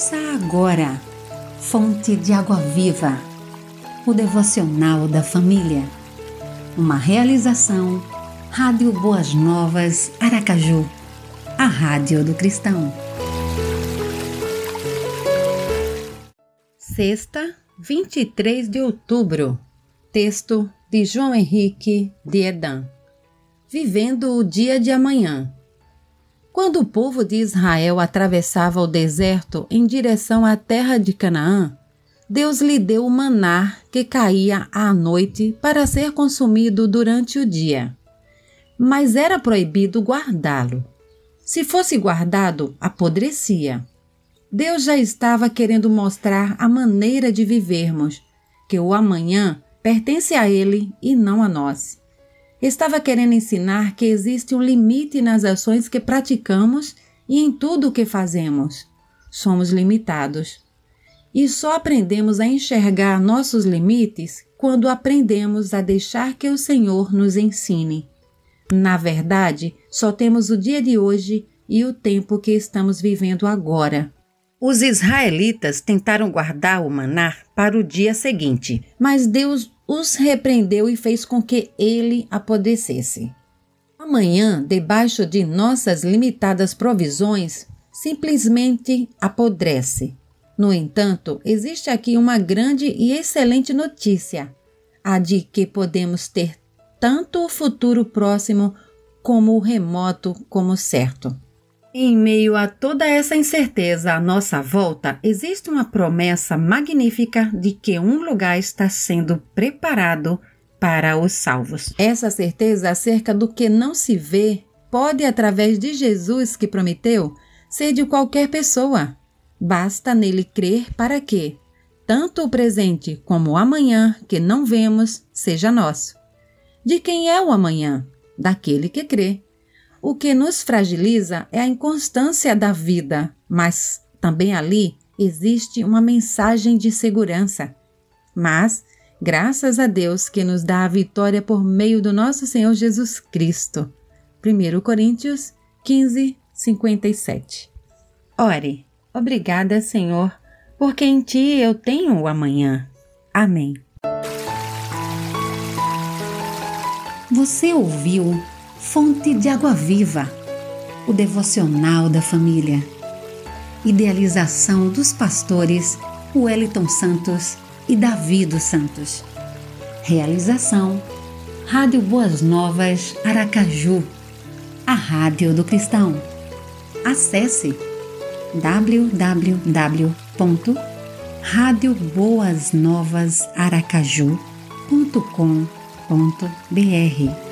Ouça agora, Fonte de Água Viva, o devocional da família. Uma realização, Rádio Boas Novas, Aracaju, a Rádio do Cristão. Sexta, 23 de outubro. Texto de João Henrique de Edan. Vivendo o dia de amanhã. Quando o povo de Israel atravessava o deserto em direção à terra de Canaã, Deus lhe deu o maná que caía à noite para ser consumido durante o dia. Mas era proibido guardá-lo. Se fosse guardado, apodrecia. Deus já estava querendo mostrar a maneira de vivermos, que o amanhã pertence a Ele e não a nós. Estava querendo ensinar que existe um limite nas ações que praticamos e em tudo o que fazemos. Somos limitados. E só aprendemos a enxergar nossos limites quando aprendemos a deixar que o Senhor nos ensine. Na verdade, só temos o dia de hoje e o tempo que estamos vivendo agora. Os israelitas tentaram guardar o maná para o dia seguinte, mas Deus os repreendeu e fez com que ele apodrecesse. Amanhã, debaixo de nossas limitadas provisões, simplesmente apodrece. No entanto, existe aqui uma grande e excelente notícia: a de que podemos ter tanto o futuro próximo como o remoto como certo. Em meio a toda essa incerteza à nossa volta, existe uma promessa magnífica de que um lugar está sendo preparado para os salvos. Essa certeza acerca do que não se vê pode, através de Jesus que prometeu, ser de qualquer pessoa. Basta nele crer para que, tanto o presente como o amanhã que não vemos, seja nosso. De quem é o amanhã? Daquele que crê. O que nos fragiliza é a inconstância da vida, mas também ali existe uma mensagem de segurança. Mas, graças a Deus que nos dá a vitória por meio do nosso Senhor Jesus Cristo. 1 Coríntios 15, 57. Ore, obrigada, Senhor, porque em Ti eu tenho o amanhã. Amém. Você ouviu Fonte de Água Viva, o devocional da família. Idealização dos pastores Wellington Santos e Davi dos Santos. Realização Rádio Boas Novas Aracaju, a Rádio do Cristão. Acesse www.radioboasnovasaracaju.com.br